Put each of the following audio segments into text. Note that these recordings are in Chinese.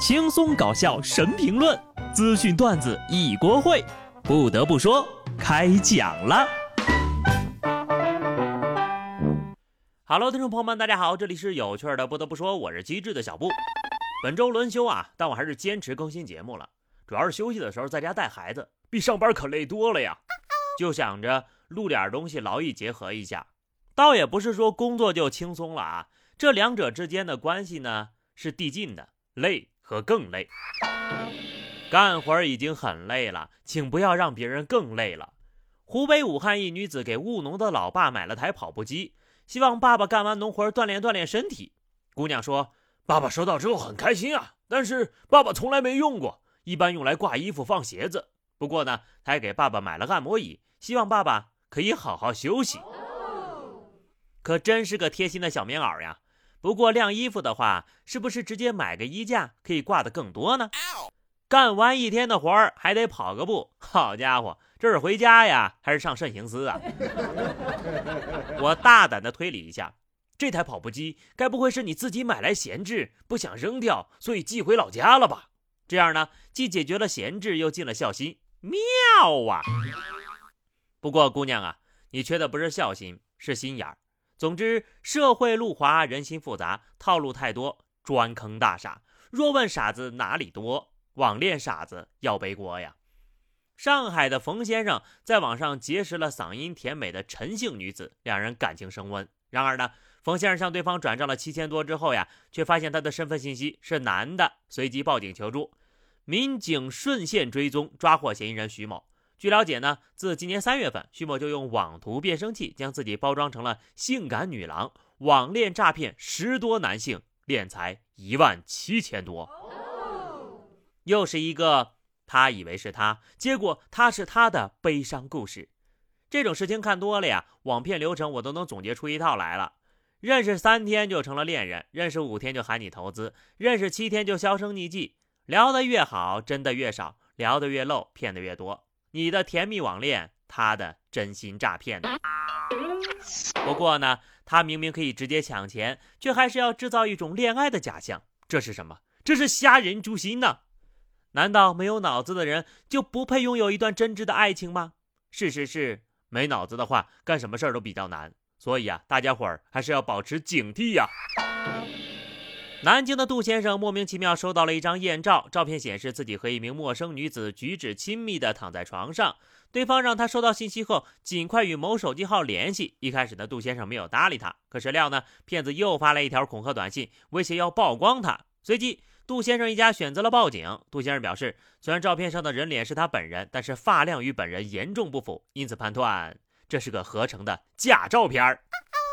轻松搞笑神评论，资讯段子一锅烩。不得不说，开讲了。Hello，听众朋友们，大家好，这里是有趣的。不得不说，我是机智的小布。本周轮休啊，但我还是坚持更新节目了。主要是休息的时候在家带孩子，比上班可累多了呀。就想着录点东西，劳逸结合一下。倒也不是说工作就轻松了啊，这两者之间的关系呢是递进的，累和更累。干活已经很累了，请不要让别人更累了。湖北武汉一女子给务农的老爸买了台跑步机，希望爸爸干完农活锻炼锻炼身体。姑娘说。爸爸收到之后很开心啊，但是爸爸从来没用过，一般用来挂衣服、放鞋子。不过呢，他还给爸爸买了按摩椅，希望爸爸可以好好休息。可真是个贴心的小棉袄呀！不过晾衣服的话，是不是直接买个衣架可以挂的更多呢？干完一天的活儿还得跑个步，好家伙，这是回家呀，还是上慎刑司啊？我大胆的推理一下。这台跑步机该不会是你自己买来闲置，不想扔掉，所以寄回老家了吧？这样呢，既解决了闲置，又尽了孝心，妙啊！不过姑娘啊，你缺的不是孝心，是心眼儿。总之，社会路滑，人心复杂，套路太多，专坑大傻。若问傻子哪里多，网恋傻子要背锅呀！上海的冯先生在网上结识了嗓音甜美的陈姓女子，两人感情升温。然而呢？冯先生向对方转账了七千多之后呀，却发现他的身份信息是男的，随即报警求助。民警顺线追踪，抓获嫌疑人徐某。据了解呢，自今年三月份，徐某就用网图变声器将自己包装成了性感女郎，网恋诈骗十多男性，敛财一万七千多。又是一个他以为是他，结果他是他的悲伤故事。这种事情看多了呀，网骗流程我都能总结出一套来了。认识三天就成了恋人，认识五天就喊你投资，认识七天就销声匿迹。聊得越好，真的越少；聊得越漏，骗得越多。你的甜蜜网恋，他的真心诈骗。不过呢，他明明可以直接抢钱，却还是要制造一种恋爱的假象。这是什么？这是瞎人诛心呢？难道没有脑子的人就不配拥有一段真挚的爱情吗？事实是，没脑子的话，干什么事儿都比较难。所以啊，大家伙儿还是要保持警惕呀。南京的杜先生莫名其妙收到了一张艳照，照片显示自己和一名陌生女子举止亲密的躺在床上。对方让他收到信息后尽快与某手机号联系。一开始呢，杜先生没有搭理他，可谁料呢，骗子又发来一条恐吓短信，威胁要曝光他。随即，杜先生一家选择了报警。杜先生表示，虽然照片上的人脸是他本人，但是发量与本人严重不符，因此判断。这是个合成的假照片儿，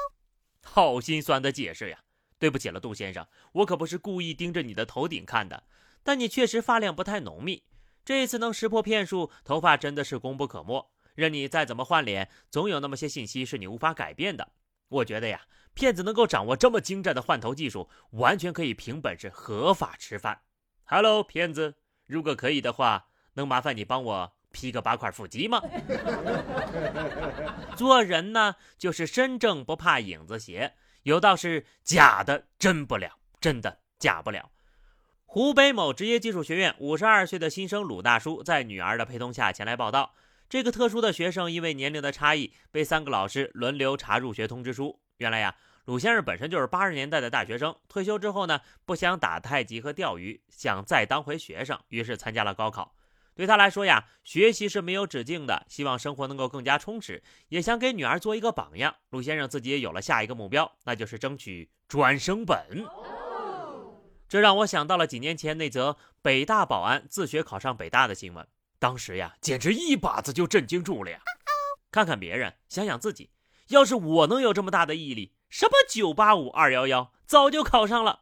好心酸的解释呀！对不起了，杜先生，我可不是故意盯着你的头顶看的，但你确实发量不太浓密。这一次能识破骗术，头发真的是功不可没。任你再怎么换脸，总有那么些信息是你无法改变的。我觉得呀，骗子能够掌握这么精湛的换头技术，完全可以凭本事合法吃饭。Hello，骗子，如果可以的话，能麻烦你帮我？P 个八块腹肌吗？做人呢，就是身正不怕影子斜，有道是假的真不了，真的假不了。湖北某职业技术学院五十二岁的新生鲁大叔，在女儿的陪同下前来报道。这个特殊的学生因为年龄的差异，被三个老师轮流查入学通知书。原来呀，鲁先生本身就是八十年代的大学生，退休之后呢，不想打太极和钓鱼，想再当回学生，于是参加了高考。对他来说呀，学习是没有止境的，希望生活能够更加充实，也想给女儿做一个榜样。陆先生自己也有了下一个目标，那就是争取专升本。这让我想到了几年前那则北大保安自学考上北大的新闻，当时呀，简直一把子就震惊住了呀！看看别人，想想自己，要是我能有这么大的毅力，什么九八五、二幺幺，早就考上了。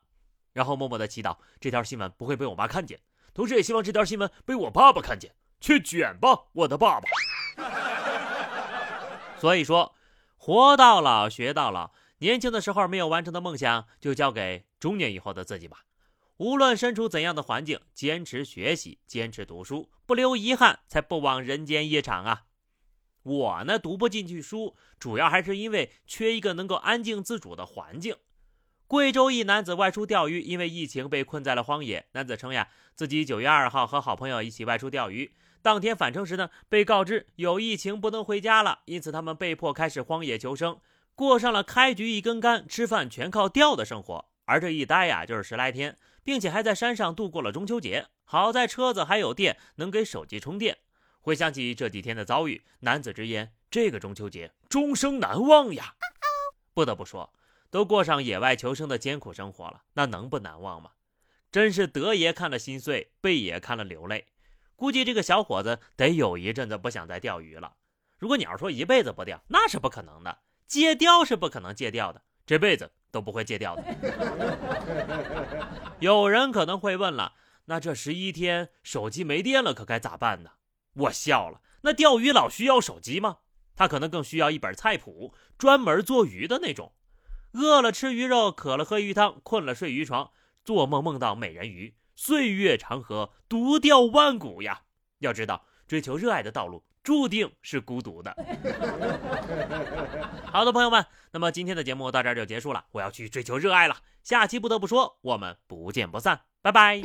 然后默默的祈祷这条新闻不会被我妈看见。同时也希望这条新闻被我爸爸看见，去卷吧，我的爸爸。所以说，活到老学到老，年轻的时候没有完成的梦想，就交给中年以后的自己吧。无论身处怎样的环境，坚持学习，坚持读书，不留遗憾，才不枉人间一场啊！我呢，读不进去书，主要还是因为缺一个能够安静自主的环境。贵州一男子外出钓鱼，因为疫情被困在了荒野。男子称呀，自己九月二号和好朋友一起外出钓鱼，当天返程时呢，被告知有疫情不能回家了，因此他们被迫开始荒野求生，过上了开局一根竿，吃饭全靠钓的生活。而这一待呀，就是十来天，并且还在山上度过了中秋节。好在车子还有电，能给手机充电。回想起这几天的遭遇，男子直言，这个中秋节终生难忘呀。不得不说。都过上野外求生的艰苦生活了，那能不难忘吗？真是德爷看了心碎，贝爷看了流泪。估计这个小伙子得有一阵子不想再钓鱼了。如果你要说一辈子不钓，那是不可能的。戒钓是不可能戒掉的，这辈子都不会戒掉的。有人可能会问了，那这十一天手机没电了，可该咋办呢？我笑了，那钓鱼佬需要手机吗？他可能更需要一本菜谱，专门做鱼的那种。饿了吃鱼肉，渴了喝鱼汤，困了睡鱼床，做梦梦到美人鱼，岁月长河，独钓万古呀！要知道，追求热爱的道路注定是孤独的。好的，朋友们，那么今天的节目到这儿就结束了，我要去追求热爱了。下期不得不说，我们不见不散，拜拜。